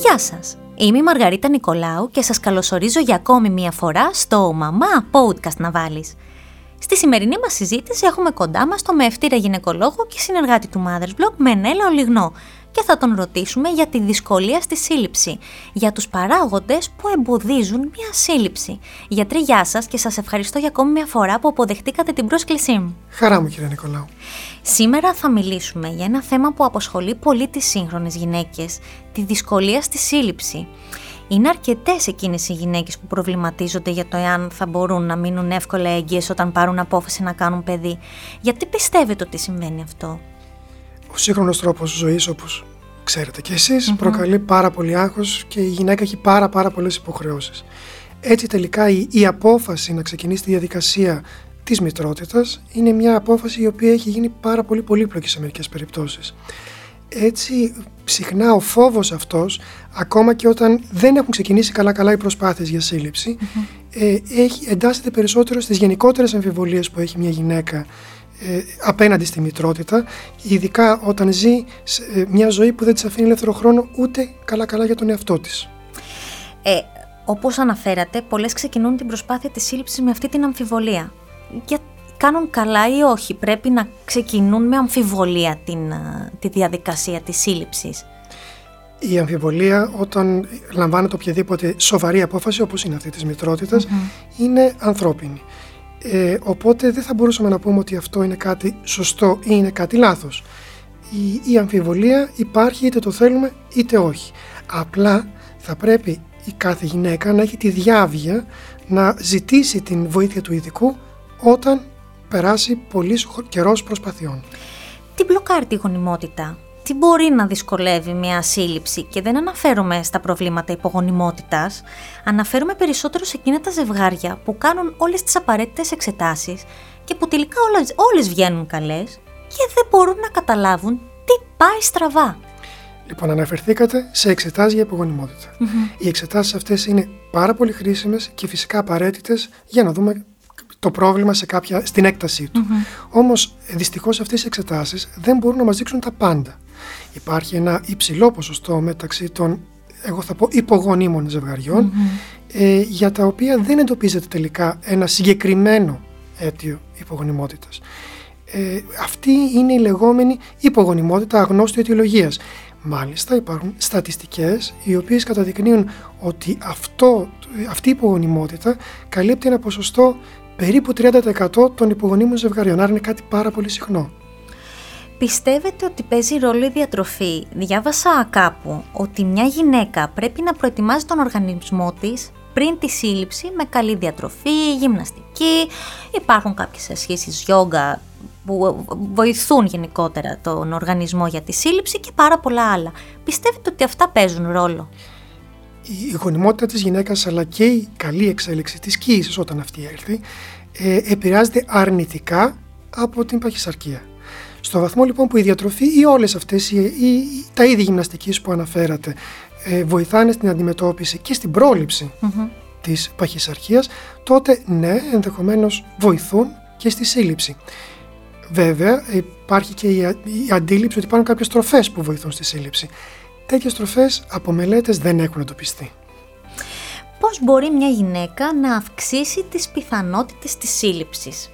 Γεια σας! Είμαι η Μαργαρίτα Νικολάου και σας καλωσορίζω για ακόμη μία φορά στο «Μαμά Podcast να βάλεις». Στη σημερινή μας συζήτηση έχουμε κοντά μας το μευτήρα γυναικολόγο και συνεργάτη του Mothers Blog Μενέλα Ολιγνό και θα τον ρωτήσουμε για τη δυσκολία στη σύλληψη, για τους παράγοντες που εμποδίζουν μια σύλληψη. Γιατρή, γεια σας και σας ευχαριστώ για ακόμη μια φορά που αποδεχτήκατε την πρόσκλησή μου. Χαρά μου κύριε Νικολάου. Σήμερα θα μιλήσουμε για ένα θέμα που αποσχολεί πολύ τις σύγχρονες γυναίκες, τη δυσκολία στη σύλληψη. Είναι αρκετές εκείνες οι γυναίκες που προβληματίζονται για το εάν θα μπορούν να μείνουν εύκολα έγκυες όταν πάρουν απόφαση να κάνουν παιδί. Γιατί πιστεύετε ότι συμβαίνει αυτό, Ο σύγχρονος τρόπος ζωής, όπως ξέρετε κι εσείς, προκαλεί πάρα πολύ άγχος και η γυναίκα έχει πάρα, πάρα πολλές υποχρεώσεις. Έτσι, τελικά η, η απόφαση να ξεκινήσει τη διαδικασία της μητρότητας είναι μια απόφαση η οποία έχει γίνει πάρα πολύ πολύπλοκη σε μερικές περιπτώσεις. Έτσι, συχνά ο φόβος αυτός, ακόμα και όταν δεν έχουν ξεκινήσει καλά-καλά οι προσπάθειες για συλληψη ε, έχει, εντάσσεται περισσότερο στις γενικότερες αμφιβολίες που έχει μια γυναίκα ε, απέναντι στη μητρότητα, ειδικά όταν ζει σε, ε, μια ζωή που δεν της αφήνει ελεύθερο χρόνο ούτε καλά-καλά για τον εαυτό της. Ε, όπως αναφέρατε, πολλές ξεκινούν την προσπάθεια της σύλληψης με αυτή την αμφιβολία. Για κάνουν καλά ή όχι, πρέπει να ξεκινούν με αμφιβολία την, α, τη διαδικασία της σύλληψης; Η αμφιβολία όταν λαμβάνεται οποιαδήποτε σοβαρή απόφαση όπως είναι αυτή της μητρότητας είναι ανθρώπινη. Ε, οπότε δεν θα μπορούσαμε να πούμε ότι αυτό είναι κάτι σωστό ή είναι κάτι λάθος. Η, η αμφιβολία υπάρχει είτε το θέλουμε είτε όχι. Απλά θα πρέπει η κάθε γυναίκα να έχει τη διάβια να ζητήσει την βοήθεια του ειδικού όταν περάσει πολύ καιρός προσπαθειών. Τι μπλοκάρει τη γονιμότητα, τι μπορεί να δυσκολεύει μια σύλληψη; Και δεν αναφέρομαι στα προβλήματα υπογονιμότητας, αναφέρομαι περισσότερο σε εκείνα τα ζευγάρια που κάνουν όλες τις απαραίτητες εξετάσεις και που τελικά όλες, όλες βγαίνουν καλές και δεν μπορούν να καταλάβουν τι πάει στραβά. Λοιπόν, αναφερθήκατε σε εξετάσεις για υπογονιμότητα. Οι εξετάσεις αυτές είναι πάρα πολύ χρήσιμες και φυσικά απαραίτητες για να δούμε το πρόβλημα σε κάποια, στην έκτασή του. Όμως, δυστυχώς αυτές οι εξετάσεις δεν μπορούν να μας δείξουν τα πάντα. Υπάρχει ένα υψηλό ποσοστό μεταξύ των, εγώ θα πω, υπογονίμων ζευγαριών, ε, για τα οποία δεν εντοπίζεται τελικά ένα συγκεκριμένο αίτιο υπογονιμότητας. Ε, αυτή είναι η λεγόμενη υπογονιμότητα αγνώστη αιτιολογίας. Μάλιστα υπάρχουν στατιστικές οι οποίες καταδεικνύουν ότι αυτό, αυτή η υπογονιμότητα καλύπτει ένα ποσοστό περίπου 30% των υπογονίμων ζευγαριών, άρα είναι κάτι πάρα πολύ συχνό. Πιστεύετε ότι παίζει ρόλο η διατροφή; Διάβασα κάπου ότι μια γυναίκα πρέπει να προετοιμάζει τον οργανισμό της πριν τη σύλληψη με καλή διατροφή, γυμναστική. Υπάρχουν κάποιες ασχέσεις γιόγκα που βοηθούν γενικότερα τον οργανισμό για τη σύλληψη και πάρα πολλά άλλα. Πιστεύετε ότι αυτά παίζουν ρόλο; Η γονιμότητα της γυναίκας αλλά και η καλή εξέλιξη της κύησης όταν αυτή έρθει ε, επηρεάζεται αρνητικά από την παχυσαρκία. Στο βαθμό λοιπόν που η διατροφή ή όλες αυτές οι, οι, τα είδη γυμναστικής που αναφέρατε ε, βοηθάνε στην αντιμετώπιση και στην πρόληψη της παχυσαρκίας, τότε ναι, ενδεχομένως βοηθούν και στη σύλληψη. Βέβαια, υπάρχει και η, η αντίληψη ότι υπάρχουν κάποιες τροφές που βοηθούν στη σύλληψη. Τέτοιες τροφές από μελέτες δεν έχουν εντοπιστεί. Πώς μπορεί μια γυναίκα να αυξήσει τις πιθανότητες της σύλληψης;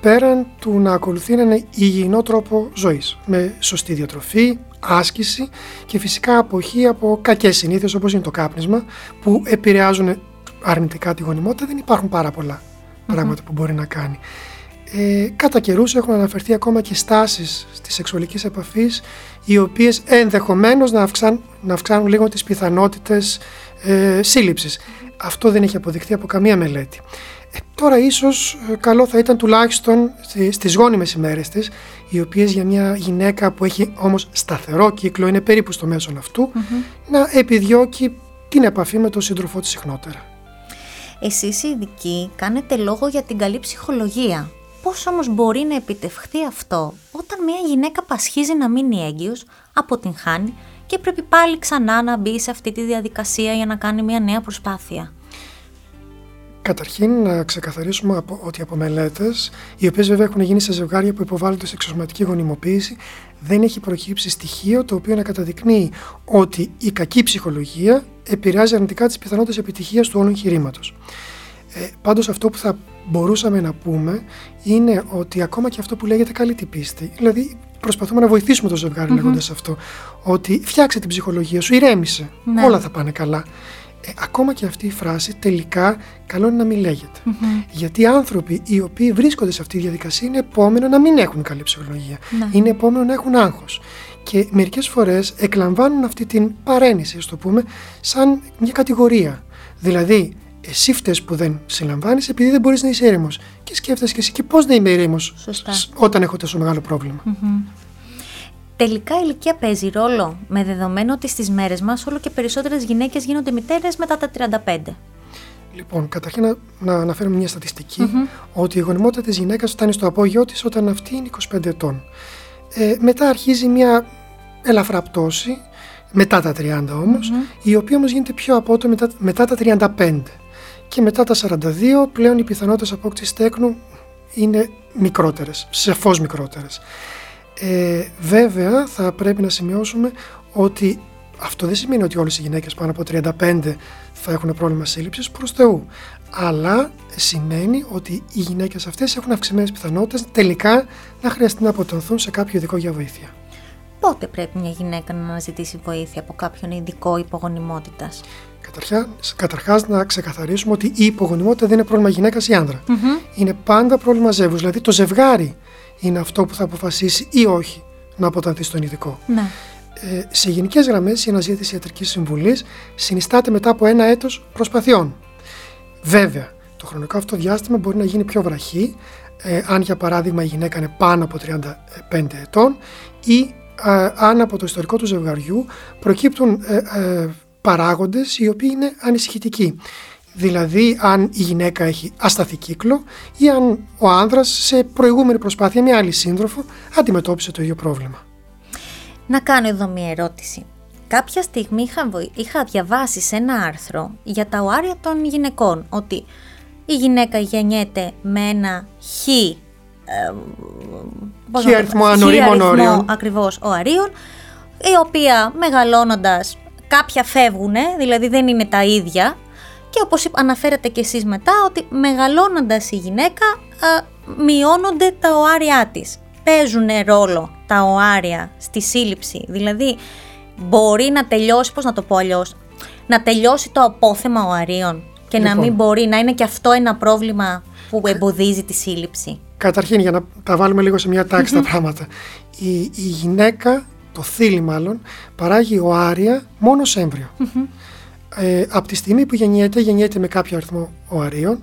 Πέραν του να ακολουθεί έναν υγιεινό τρόπο ζωής, με σωστή διατροφή, άσκηση και φυσικά αποχή από κακές συνήθειες όπως είναι το κάπνισμα που επηρεάζουν αρνητικά τη γονιμότητα, δεν υπάρχουν πάρα πολλά πράγματα που μπορεί να κάνει. Ε, κατά καιρούς έχουν αναφερθεί ακόμα και στάσεις της σεξουαλικής επαφής οι οποίες ενδεχομένως να αυξάνουν, να αυξάνουν λίγο τις πιθανότητες ε, σύλληψης. Αυτό δεν έχει αποδειχθεί από καμία μελέτη. Ε, τώρα ίσως ε, καλό θα ήταν τουλάχιστον στις γόνιμες ημέρες της, οι οποίες για μια γυναίκα που έχει όμως σταθερό κύκλο, είναι περίπου στο μέσον να επιδιώκει την επαφή με τον σύντροφό της συχνότερα. Εσείς οι ειδικοί κάνετε λόγο για την καλή ψυχολογία. Πώς όμως μπορεί να επιτευχθεί αυτό όταν μια γυναίκα πασχίζει να μείνει έγκυος, αποτυγχάνει και πρέπει πάλι ξανά να μπει σε αυτή τη διαδικασία για να κάνει μια νέα προσπάθεια; Καταρχήν, να ξεκαθαρίσουμε από, ότι από μελέτες, οι οποίες βέβαια έχουν γίνει σε ζευγάρια που υποβάλλονται σε εξωσωματική γονιμοποίηση, δεν έχει προκύψει στοιχείο το οποίο να καταδεικνύει ότι η κακή ψυχολογία επηρεάζει αρνητικά τις πιθανότητες επιτυχίας του όλου εγχειρήματος. Ε, πάντως αυτό που θα μπορούσαμε να πούμε είναι ότι ακόμα και αυτό που λέγεται καλή την πίστη, δηλαδή προσπαθούμε να βοηθήσουμε το ζευγάρι mm-hmm. λέγοντας αυτό, ότι φτιάξε την ψυχολογία σου, ηρέμησε, ναι. όλα θα πάνε καλά. Ε, ακόμα και αυτή η φράση τελικά καλό είναι να μην λέγεται. Γιατί οι άνθρωποι οι οποίοι βρίσκονται σε αυτή τη διαδικασία είναι επόμενο να μην έχουν καλή ψυχολογία. Ναι. Είναι επόμενο να έχουν άγχος. Και μερικές φορές εκλαμβάνουν αυτή την παρέννηση, ας το πούμε, σαν μια κατηγορία. Δηλαδή, εσύ φταίει που δεν συλλαμβάνεις επειδή δεν μπορείς να είσαι ήρεμο. Και σκέφτεσαι και εσύ και πώς να είμαι ήρεμο όταν έχω τόσο μεγάλο Τελικά η ηλικία παίζει ρόλο με δεδομένο ότι στις μέρες μας όλο και περισσότερες γυναίκες γίνονται μητέρες μετά τα 35. Λοιπόν, καταρχήν να, να αναφέρουμε μια στατιστικη ότι η γονιμότητα της γυναίκας φτάνει στο απόγειό της όταν αυτή είναι 25 ετών. Ε, μετά αρχίζει μια ελαφρά πτώση, μετά τα 30 ομως η οποία όμως γίνεται πιο απότομη μετά, μετά τα 35. Και μετά τα 42 πλέον οι πιθανότητες απόκτησης τέκνου είναι μικρότερες, σεφώς μικρότερες. Ε, βέβαια θα πρέπει να σημειώσουμε ότι αυτό δεν σημαίνει ότι όλες οι γυναίκες πάνω από 35 θα έχουν πρόβλημα σύλληψης προς Θεού. Αλλά σημαίνει ότι οι γυναίκες αυτές έχουν αυξημένες πιθανότητες τελικά να χρειαστεί να αποτανθούν σε κάποιο ειδικό για βοήθεια. Πότε πρέπει μια γυναίκα να αναζητήσει βοήθεια από κάποιον ειδικό υπογονιμότητας; Καταρχά, να ξεκαθαρίσουμε ότι η υπογονιμότητα δεν είναι πρόβλημα γυναίκας ή άνδρα. Είναι πάντα πρόβλημα ζεύγους. Δηλαδή, το ζευγάρι είναι αυτό που θα αποφασίσει ή όχι να αποτανθεί στον ειδικό. Ναι. Ε, σε γενικές γραμμές, η αναζήτηση ιατρικής συμβουλής συνιστάται μετά από ένα έτος προσπαθειών. Βέβαια, το χρονικό αυτό διάστημα μπορεί να γίνει πιο βραχή, ε, αν για παράδειγμα η γυναίκα είναι πάνω από 35 ετών ή ε, αν από το ιστορικό του ζευγαριού προκύπτουν ε, ε παράγοντες οι οποίοι είναι ανησυχητικοί. Δηλαδή αν η γυναίκα έχει ασταθή κύκλο ή αν ο άνδρας σε προηγούμενη προσπάθεια με άλλη σύντροφο αντιμετώπισε το ίδιο πρόβλημα. Να κάνω εδώ μία ερώτηση. Κάποια στιγμή είχα, είχα διαβάσει σε ένα άρθρο για τα οάρια των γυναικών ότι η γυναίκα γεννιέται με ένα χ χ αριθμό ανορίμων όριων. Ακριβώς οαρίων, η οποία μεγαλώνοντας κάποια φεύγουν, δηλαδή δεν είναι τα ίδια και όπως αναφέρατε και εσείς μετά ότι μεγαλώνοντας η γυναίκα α, μειώνονται τα οάρια της. Παίζουν ρόλο τα οάρια στη σύλληψη, δηλαδή μπορεί να τελειώσει, πώς να το πω αλλιώς, να τελειώσει το απόθεμα οαρίων και να μην λοιπόν. μπορεί να είναι και αυτό ένα πρόβλημα που εμποδίζει τη σύλληψη. Καταρχήν, για να τα βάλουμε λίγο σε μια ταξη τα πράγματα. Η, η γυναίκα, το θύλι μάλλον, παράγει οάρια μόνο σε εμβριο ε, από τη στιγμή που γεννιέται, γεννιέται με κάποιο αριθμό οαρίων,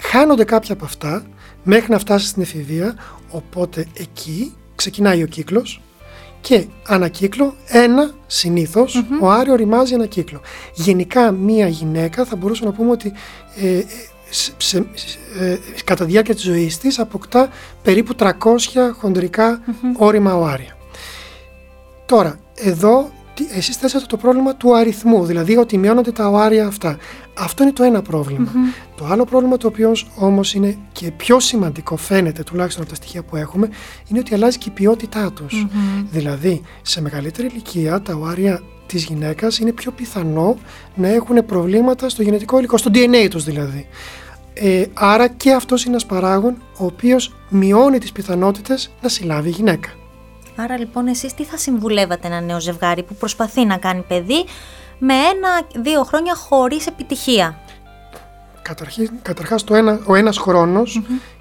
χάνονται κάποια από αυτά μέχρι να φτάσει στην εφηβεία, οπότε εκεί ξεκινάει ο κύκλος και ανακύκλο ένα συνήθως mm-hmm. ο άριο ρημάζει ένα κύκλο. Γενικά μία γυναίκα θα μπορούσαμε να πούμε ότι ε, σε, ε, κατά τη διάρκεια της ζωής της αποκτά περίπου 300 χοντρικά mm-hmm. όρημα οάρια. Τώρα, εδώ εσείς θέσατε το πρόβλημα του αριθμού, δηλαδή ότι μειώνονται τα οάρια αυτά. Αυτό είναι το ένα Το άλλο πρόβλημα το οποίο όμως είναι και πιο σημαντικό, φαίνεται τουλάχιστον από τα στοιχεία που έχουμε, είναι ότι αλλάζει και η ποιότητά τους. Δηλαδή, σε μεγαλύτερη ηλικία τα οάρια της γυναίκας είναι πιο πιθανό να έχουν προβλήματα στο γενετικό υλικό, στο DNA τους δηλαδή. Ε, άρα και αυτός είναι ένας παράγον ο οποίος μειώνει τις πιθανότητες να συλλάβει η γυναίκα. Άρα λοιπόν εσείς τι θα συμβουλεύατε ένα νέο ζευγάρι που προσπαθεί να κάνει παιδί με ένα-δύο χρόνια χωρίς επιτυχία; Καταρχήν, καταρχάς το ένα, ο ένας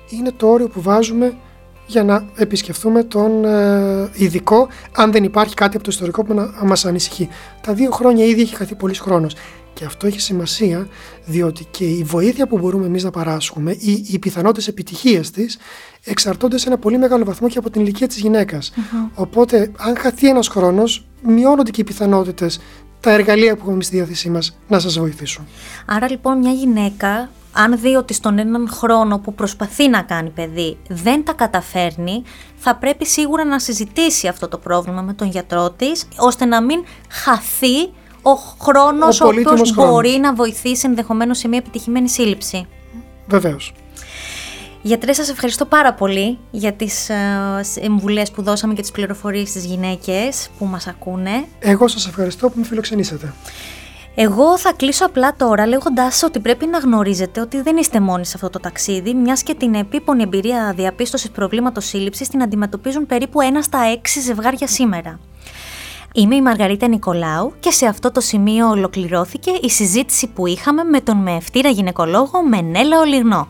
είναι το όριο που βάζουμε για να επισκεφθούμε τον ε, ειδικό αν δεν υπάρχει κάτι από το ιστορικό που να μας ανησυχεί. Τα δύο χρόνια ήδη έχει χαθεί πολλής χρόνος. Και αυτό έχει σημασία διότι και η βοήθεια που μπορούμε εμείς να παράσχουμε ή οι πιθανότητες επιτυχίας της εξαρτώνται σε ένα πολύ μεγάλο βαθμό και από την ηλικία της γυναικας Οπότε αν χαθεί ένας χρόνος μειώνονται και οι πιθανότητες τα εργαλεία που έχουμε στη διάθεσή μας να σας βοηθήσουν. Άρα λοιπόν μια γυναίκα αν δει ότι στον έναν χρόνο που προσπαθεί να κάνει παιδί δεν τα καταφέρνει, θα πρέπει σίγουρα να συζητήσει αυτό το πρόβλημα με τον γιατρό της, ώστε να μην χαθεί ο χρόνος ο, ο οποίος μπορεί να βοηθήσει ενδεχομένως σε μια επιτυχημένη σύλληψη. Βεβαίως. Γιατρέ, σας ευχαριστώ πάρα πολύ για τις εμβουλές που δώσαμε και τις πληροφορίες στις γυναίκες που μας ακούνε. Εγώ σας ευχαριστώ που με φιλοξενήσατε. Εγώ θα κλείσω απλά τώρα λέγοντάς ότι πρέπει να γνωρίζετε ότι δεν είστε μόνοι σε αυτό το ταξίδι, μιας και την επίπονη εμπειρία διαπίστωσης προβλήματος σύλληψης την αντιμετωπίζουν περίπου ένα στα έξι ζευγάρια σήμερα. Είμαι η Μαργαρίτα Νικολάου και σε αυτό το σημείο ολοκληρώθηκε η συζήτηση που είχαμε με τον μεευτήρα γυναικολόγο Μενέλα Ολιγνό.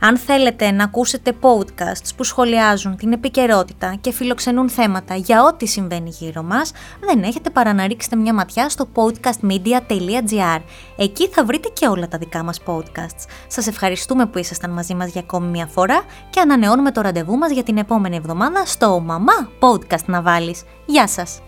Αν θέλετε να ακούσετε podcasts που σχολιάζουν την επικαιρότητα και φιλοξενούν θέματα για ό,τι συμβαίνει γύρω μας, δεν έχετε παρά να ρίξετε μια ματιά στο podcastmedia.gr. Εκεί θα βρείτε και όλα τα δικά μας podcasts. Σας ευχαριστούμε που ήσασταν μαζί μας για ακόμη μια φορά και ανανεώνουμε το ραντεβού μας για την επόμενη εβδομάδα στο «Μαμά Podcast να βάλεις». Γεια σας!